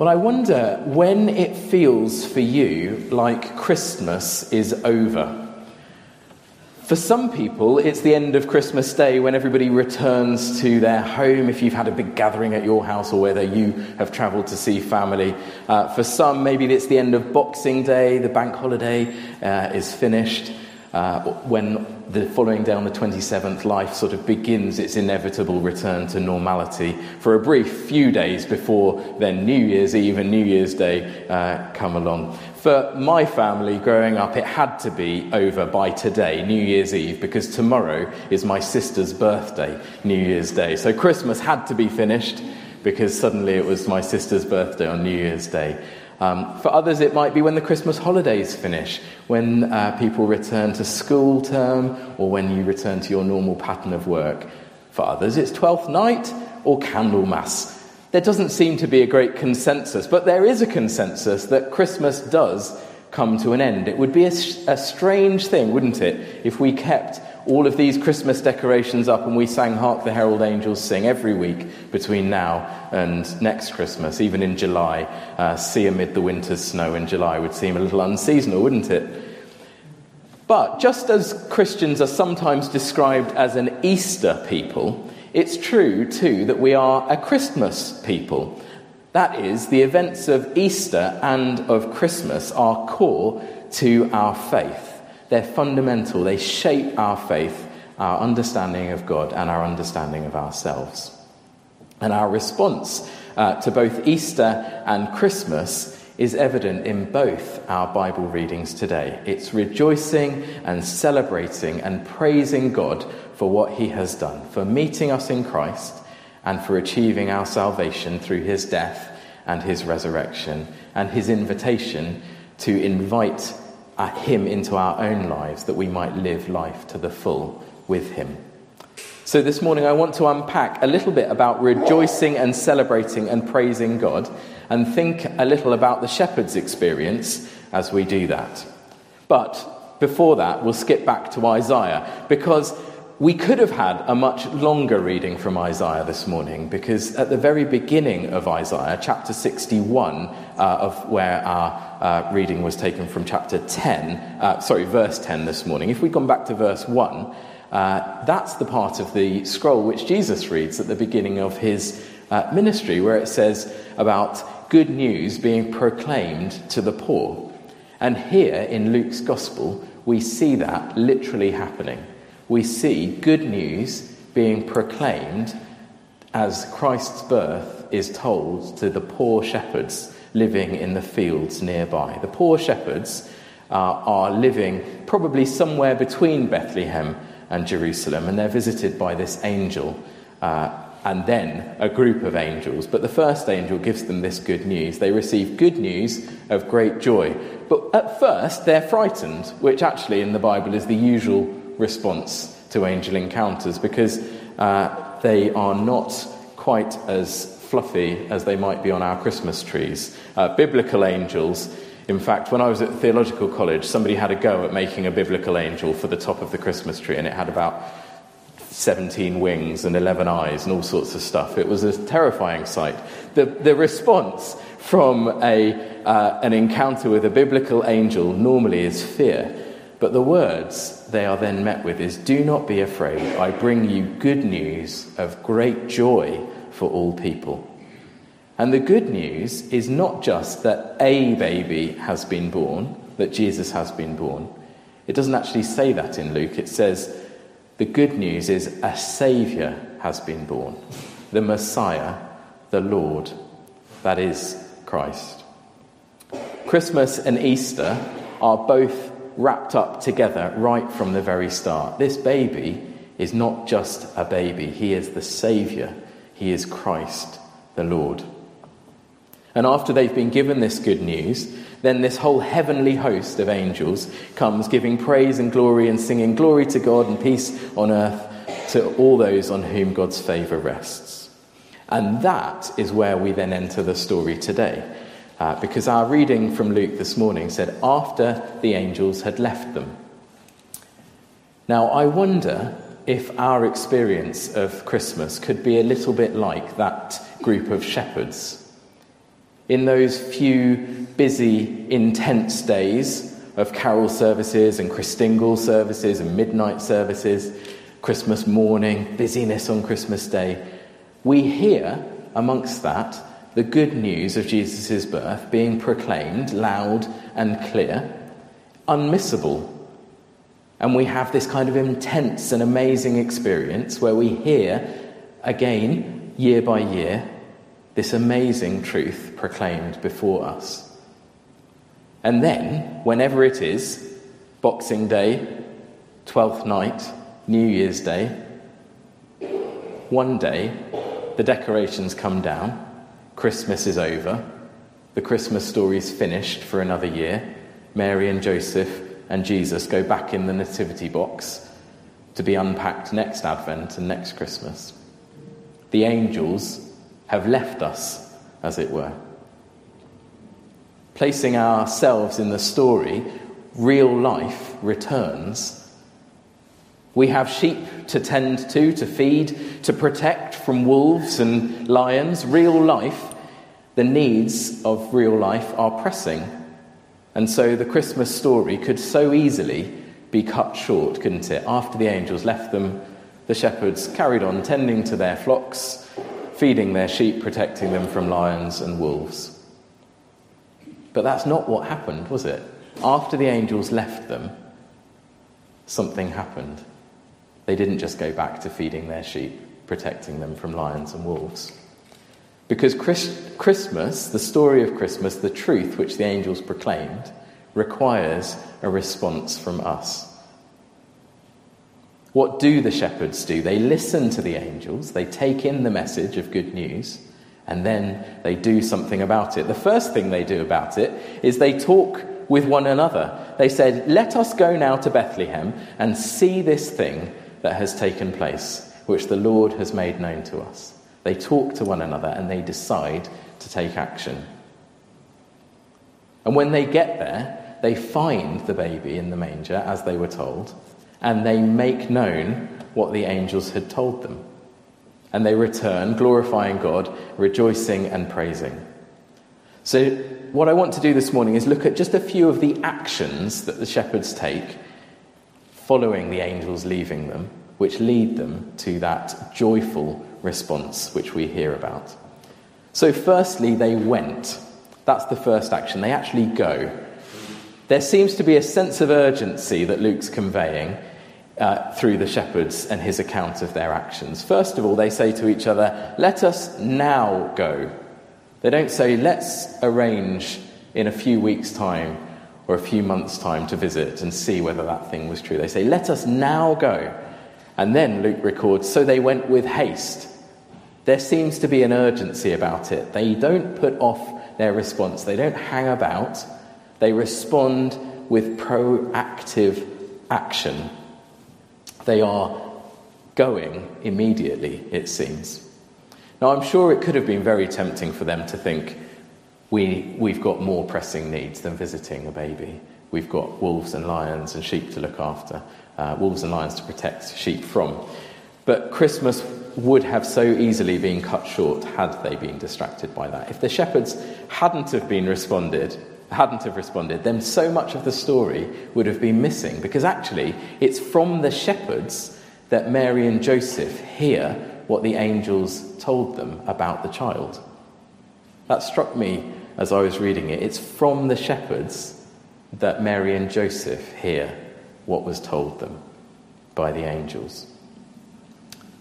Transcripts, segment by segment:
Well, I wonder when it feels for you like Christmas is over. For some people, it's the end of Christmas Day when everybody returns to their home if you've had a big gathering at your house or whether you have travelled to see family. Uh, for some, maybe it's the end of Boxing Day, the bank holiday uh, is finished. Uh, when the following on the 27th, life sort of begins its inevitable return to normality for a brief few days before then New Year's Eve and New Year's Day uh, come along. For my family growing up, it had to be over by today, New Year's Eve, because tomorrow is my sister's birthday, New Year's Day. So Christmas had to be finished because suddenly it was my sister's birthday on New Year's Day. Um, for others, it might be when the Christmas holidays finish, when uh, people return to school term, or when you return to your normal pattern of work. For others, it's Twelfth Night or Candlemas. There doesn't seem to be a great consensus, but there is a consensus that Christmas does come to an end. It would be a, a strange thing, wouldn't it, if we kept all of these Christmas decorations up and we sang Hark the Herald Angels Sing every week between now and next Christmas, even in July. Uh, see amid the winter's snow in July would seem a little unseasonal, wouldn't it? But just as Christians are sometimes described as an Easter people, it's true too that we are a Christmas people. That is, the events of Easter and of Christmas are core to our faith. They're fundamental, they shape our faith, our understanding of God, and our understanding of ourselves. And our response uh, to both Easter and Christmas is evident in both our Bible readings today. It's rejoicing and celebrating and praising God for what He has done, for meeting us in Christ, and for achieving our salvation through His death and His resurrection, and His invitation to invite him into our own lives that we might live life to the full with Him. So, this morning I want to unpack a little bit about rejoicing and celebrating and praising God and think a little about the shepherd's experience as we do that. But before that, we'll skip back to Isaiah because we could have had a much longer reading from Isaiah this morning because at the very beginning of Isaiah, chapter 61, uh, of where our uh, reading was taken from chapter 10, uh, sorry, verse 10 this morning, if we'd gone back to verse 1, uh, that's the part of the scroll which Jesus reads at the beginning of his uh, ministry, where it says about good news being proclaimed to the poor. And here in Luke's gospel, we see that literally happening. We see good news being proclaimed as Christ's birth is told to the poor shepherds living in the fields nearby. The poor shepherds uh, are living probably somewhere between Bethlehem and Jerusalem, and they're visited by this angel uh, and then a group of angels. But the first angel gives them this good news. They receive good news of great joy. But at first, they're frightened, which actually in the Bible is the usual response to angel encounters because uh, they are not quite as fluffy as they might be on our Christmas trees. Uh, biblical angels, in fact, when I was at theological college, somebody had a go at making a biblical angel for the top of the Christmas tree, and it had about 17 wings and 11 eyes and all sorts of stuff. It was a terrifying sight. The, the response from a, uh, an encounter with a biblical angel normally is fear. But the words they are then met with is Do not be afraid, I bring you good news of great joy for all people. And the good news is not just that a baby has been born, that Jesus has been born. It doesn't actually say that in Luke. It says the good news is a Saviour has been born, the Messiah, the Lord, that is Christ. Christmas and Easter are both wrapped up together right from the very start. This baby is not just a baby, he is the Saviour, he is Christ the Lord. And after they've been given this good news, then this whole heavenly host of angels comes giving praise and glory and singing glory to God and peace on earth to all those on whom God's favour rests. And that is where we then enter the story today. Uh, because our reading from Luke this morning said, after the angels had left them. Now, I wonder if our experience of Christmas could be a little bit like that group of shepherds. in those few busy, intense days of carol services and Christingle services and midnight services, Christmas morning, busyness on Christmas Day, we hear amongst that the good news of Jesus' birth being proclaimed loud and clear, unmissable. And we have this kind of intense and amazing experience where we hear again, year by year, this amazing truth proclaimed before us. And then, whenever it is, Boxing Day, Twelfth Night, New Year's Day, one day the decorations come down, Christmas is over, the Christmas story is finished for another year. Mary and Joseph and Jesus go back in the nativity box to be unpacked next Advent and next Christmas. The angels have left us, as it were. Placing ourselves in the story, real life returns. We have sheep to tend to, to feed, to protect from wolves and lions. Real life, the needs of real life are pressing. And so the Christmas story could so easily be cut short, couldn't it? After the angels left them, the shepherds carried on tending to their flocks, feeding their sheep, protecting them from lions and wolves. But that's not what happened, was it? After the angels left them, something happened. They didn't just go back to feeding their sheep, protecting them from lions and wolves. Because Christmas, the story of Christmas, the truth which the angels proclaimed, requires a response from us. What do the shepherds do? They listen to the angels, they take in the message of good news, and then they do something about it. The first thing they do about it is they talk with one another. They said, Let us go now to Bethlehem and see this thing that has taken place, which the Lord has made known to us. They talk to one another and they decide to take action. And when they get there, they find the baby in the manger, as they were told, and they make known what the angels had told them. And they return, glorifying God, rejoicing and praising. So, what I want to do this morning is look at just a few of the actions that the shepherds take following the angels leaving them, which lead them to that joyful response which we hear about. So, firstly, they went. That's the first action. They actually go. There seems to be a sense of urgency that Luke's conveying uh, through the shepherds and his account of their actions. First of all, they say to each other, Let us now go. They don't say, Let's arrange in a few weeks' time or a few months' time to visit and see whether that thing was true. They say, Let us now go. And then Luke records, So they went with haste. There seems to be an urgency about it. They don't put off their response, they don't hang about, they respond with proactive action. They are going immediately, it seems. Now, I'm sure it could have been very tempting for them to think, we, we've got more pressing needs than visiting a baby. We've got wolves and lions and sheep to look after, uh, wolves and lions to protect sheep from. But Christmas would have so easily been cut short had they been distracted by that. If the shepherds hadn't have been responded, hadn't have responded, then so much of the story would have been missing because actually it's from the shepherds that Mary and Joseph hear what the angels told them about the child. That struck me as I was reading it. It's from the shepherds that Mary and Joseph hear what was told them by the angels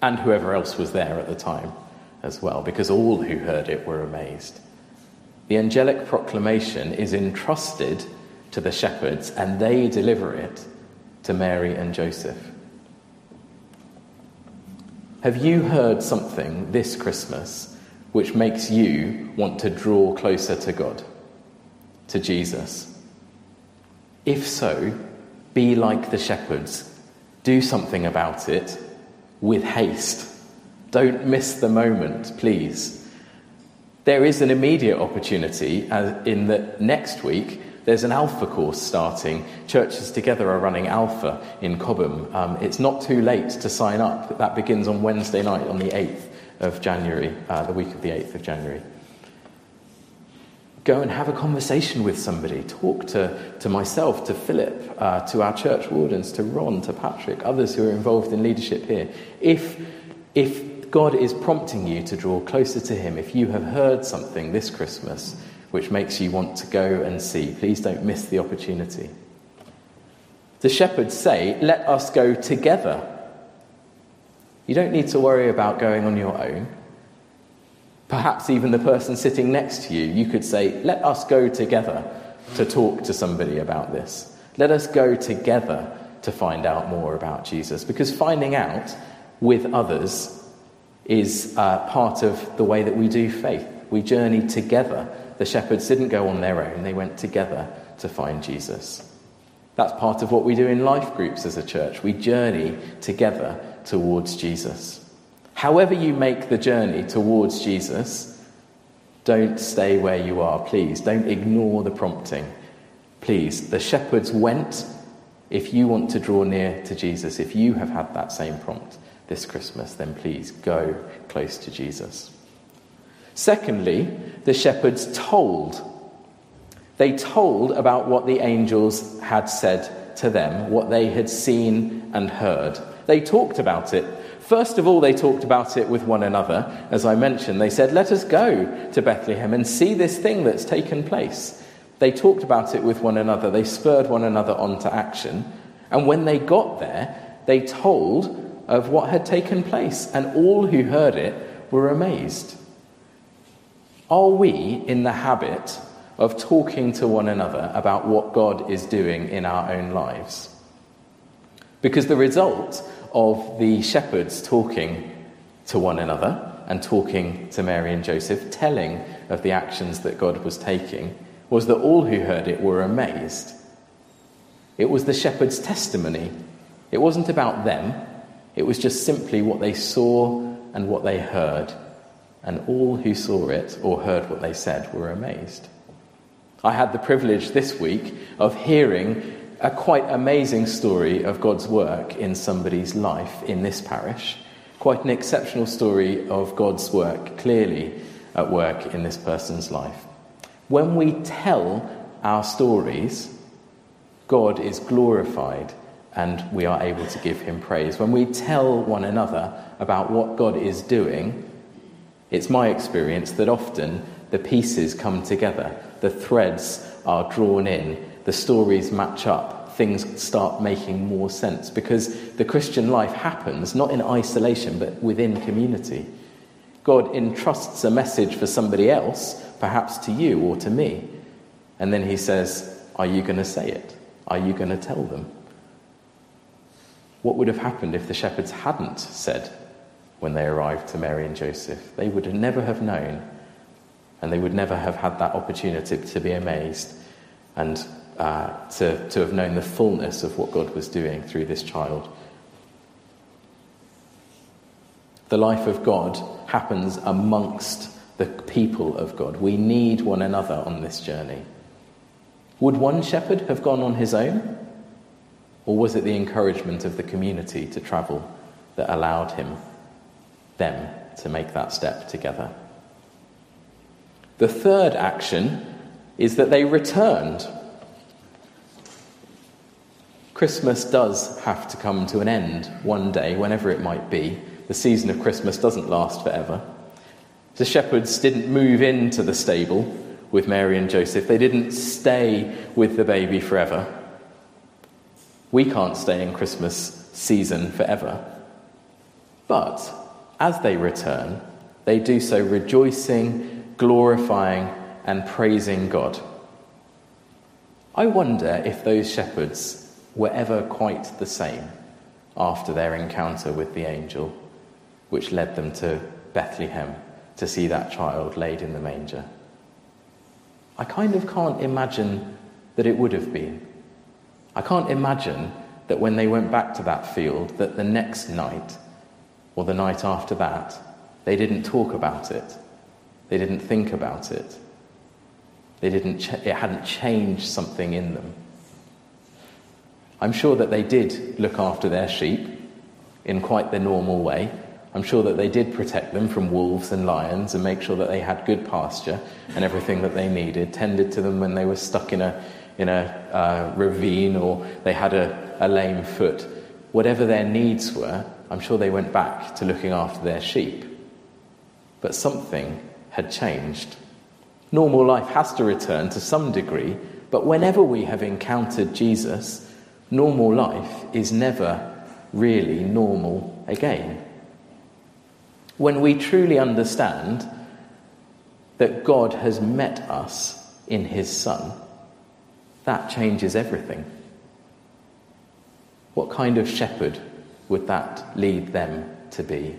and whoever else was there at the time as well, because all who heard it were amazed. The angelic proclamation is entrusted to the shepherds, and they deliver it to Mary and Joseph. Have you heard something this Christmas which makes you want to draw closer to God, to Jesus? If so, be like the shepherds. Do something about it with haste. Don't miss the moment, please. There is an immediate opportunity uh, in that next week there's an Alpha course starting. Churches Together are running Alpha in Cobham. Um, it's not too late to sign up. That begins on Wednesday night on the 8th of January, uh, the week of the 8th of January. Go and have a conversation with somebody. Talk to, to myself, to Philip, uh, to our church wardens, to Ron, to Patrick, others who are involved in leadership here. If, if God is prompting you to draw closer to Him, if you have heard something this Christmas which makes you want to go and see, please don't miss the opportunity. The shepherds say, Let us go together. You don't need to worry about going on your own. Perhaps even the person sitting next to you, you could say, Let us go together to talk to somebody about this. Let us go together to find out more about Jesus. Because finding out with others is uh, part of the way that we do faith. We journey together. The shepherds didn't go on their own, they went together to find Jesus. That's part of what we do in life groups as a church. We journey together towards Jesus. However, you make the journey towards Jesus, don't stay where you are, please. Don't ignore the prompting. Please, the shepherds went. If you want to draw near to Jesus, if you have had that same prompt this Christmas, then please go close to Jesus. Secondly, the shepherds told. They told about what the angels had said to them, what they had seen and heard. They talked about it First of all, they talked about it with one another. As I mentioned, they said, Let us go to Bethlehem and see this thing that's taken place. They talked about it with one another. They spurred one another on to action. And when they got there, they told of what had taken place. And all who heard it were amazed. Are we in the habit of talking to one another about what God is doing in our own lives? Because the result of the shepherds talking to one another and talking to Mary and Joseph, telling of the actions that God was taking, was that all who heard it were amazed. It was the shepherds' testimony. It wasn't about them, it was just simply what they saw and what they heard. And all who saw it or heard what they said were amazed. I had the privilege this week of hearing a quite amazing story of God's work in somebody's life in this parish. Quite an exceptional story of God's work clearly at work in this person's life. When we tell our stories, God is glorified and we are able to give him praise. When we tell one another about what God is doing, it's my experience that often the pieces come together, the threads are drawn in, the stories match up, things start making more sense because the Christian life happens not in isolation but within community. God entrusts a message for somebody else, perhaps to you or to me, and then he says, Are you going to say it? Are you going to tell them? What would have happened if the shepherds hadn't said when they arrived to Mary and Joseph? They would never have known, and they would never have had that opportunity to be amazed and uh, to, to have known the fullness of what God was doing through this child. The life of God happens amongst the people of God. We need one another on this journey. Would one shepherd have gone on his own? Or was it the encouragement of the community to travel that allowed him, them, to make that step together? The third action is that they returned. Christmas does have to come to an end one day, whenever it might be. The season of Christmas doesn't last forever. The shepherds didn't move into the stable with Mary and Joseph, they didn't stay with the baby forever. We can't stay in Christmas season forever. But as they return, they do so rejoicing, glorifying, and praising God. I wonder if those shepherds were ever quite the same after their encounter with the angel, which led them to Bethlehem to see that child laid in the manger. I kind of can't imagine that it would have been. I can't imagine that when they went back to that field, that the next night or the night after that, they didn't talk about it. They didn't think about it. They didn't ch- it hadn't changed something in them. I'm sure that they did look after their sheep in quite the normal way. I'm sure that they did protect them from wolves and lions and make sure that they had good pasture and everything that they needed, tended to them when they were stuck in a, in a uh, ravine or they had a, a lame foot. Whatever their needs were, I'm sure they went back to looking after their sheep. But something had changed. Normal life has to return to some degree, but whenever we have encountered Jesus, normal life is never really normal again. When we truly understand that God has met us in His Son, that changes everything. What kind of shepherd would that lead them to be?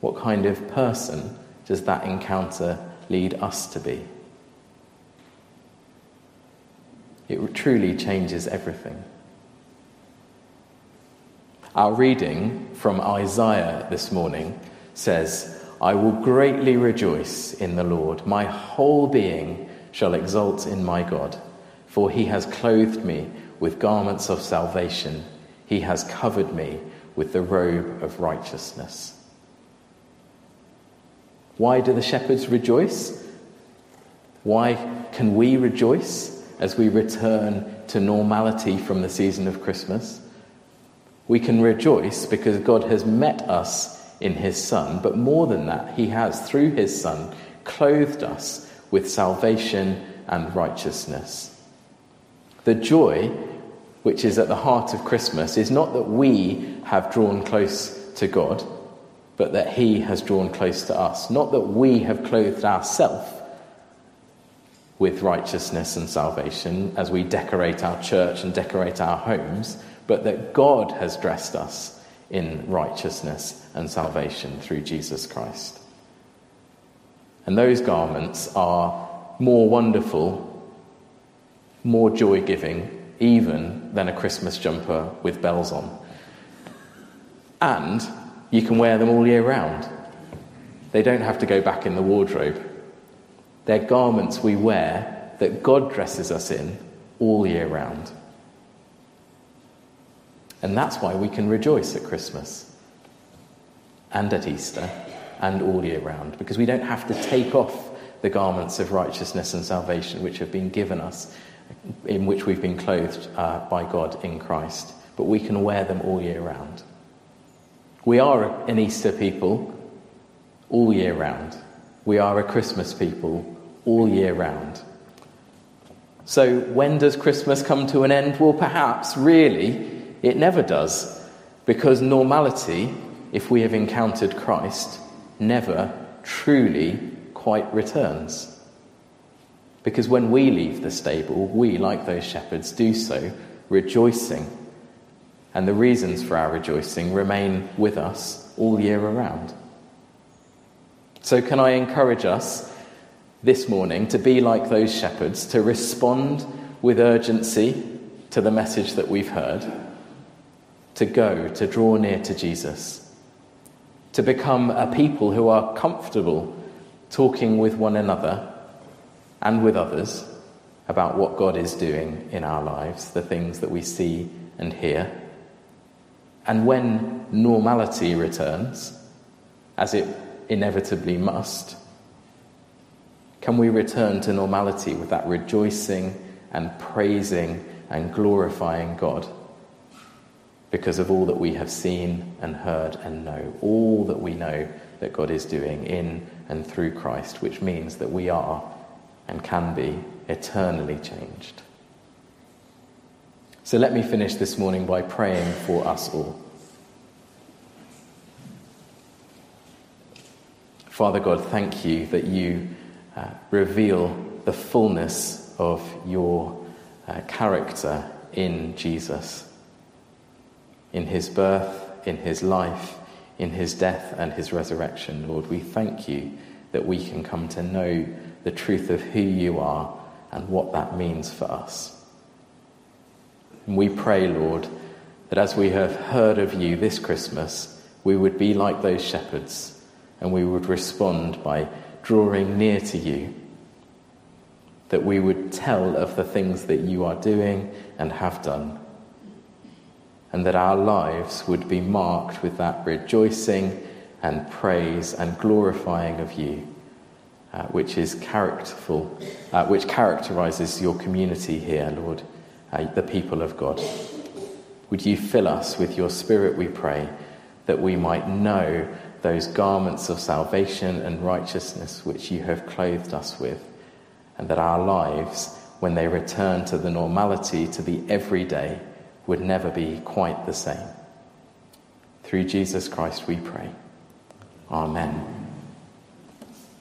What kind of person does that encounter lead us to be? It truly changes everything. Our reading from Isaiah this morning says, I will greatly rejoice in the Lord. My whole being shall exult in my God, for he has clothed me with garments of salvation. He has covered me with the robe of righteousness. Why do the shepherds rejoice? Why can we rejoice as we return to normality from the season of Christmas? We can rejoice because God has met us in his Son, but more than that, he has, through his Son, clothed us with salvation and righteousness. The joy which is at the heart of Christmas is not that we have drawn close to God, but that he has drawn close to us. Not that we have clothed ourselves with righteousness and salvation as we decorate our church and decorate our homes, but that God has dressed us in righteousness and salvation through Jesus Christ. And those garments are more wonderful, more joy giving, even than a Christmas jumper with bells on. And you can wear them all year round. They don't have to go back in the wardrobe. They're garments we wear that God dresses us in all year round. And that's why we can rejoice at Christmas and at Easter and all year round, because we don't have to take off the garments of righteousness and salvation which have been given us, in which we've been clothed uh, by God in Christ, but we can wear them all year round. We are an Easter people all year round. We are a Christmas people all year round. So, when does Christmas come to an end? Well, perhaps, really, it never does, because normality, if we have encountered Christ, never truly quite returns. Because when we leave the stable, we, like those shepherds, do so rejoicing. And the reasons for our rejoicing remain with us all year around. So, can I encourage us this morning to be like those shepherds, to respond with urgency to the message that we've heard? to go, to draw near to Jesus, to become a people who are comfortable talking with one another and with others about what God is doing in our lives, the things that we see and hear. And when normality returns, as it inevitably must, can we return to normality with that rejoicing and praising and glorifying God? because of all that we have seen and heard and know, all that we know that God is doing in and through Christ, which means that we are and can be eternally changed. So let me finish this morning by praying for us all. Father God, thank you that you uh, reveal the fullness of your uh, character in Jesus in his birth, in his life, in his death and his resurrection. Lord, we thank you that we can come to know the truth of who you are and what that means for us. And we pray, Lord, that as we have heard of you this Christmas, we would be like those shepherds and we would respond by drawing near to you. That we would tell of the things that you are doing and have done and that our lives would be marked with that rejoicing and praise and glorifying of you, uh, which is characterful, uh, which characterizes your community here, Lord, uh, the people of God. Would you fill us with your Spirit, we pray, that we might know those garments of salvation and righteousness which you have clothed us with, and that our lives, when they return to the normality, to the everyday, would never be quite the same. Through Jesus Christ we pray. Amen.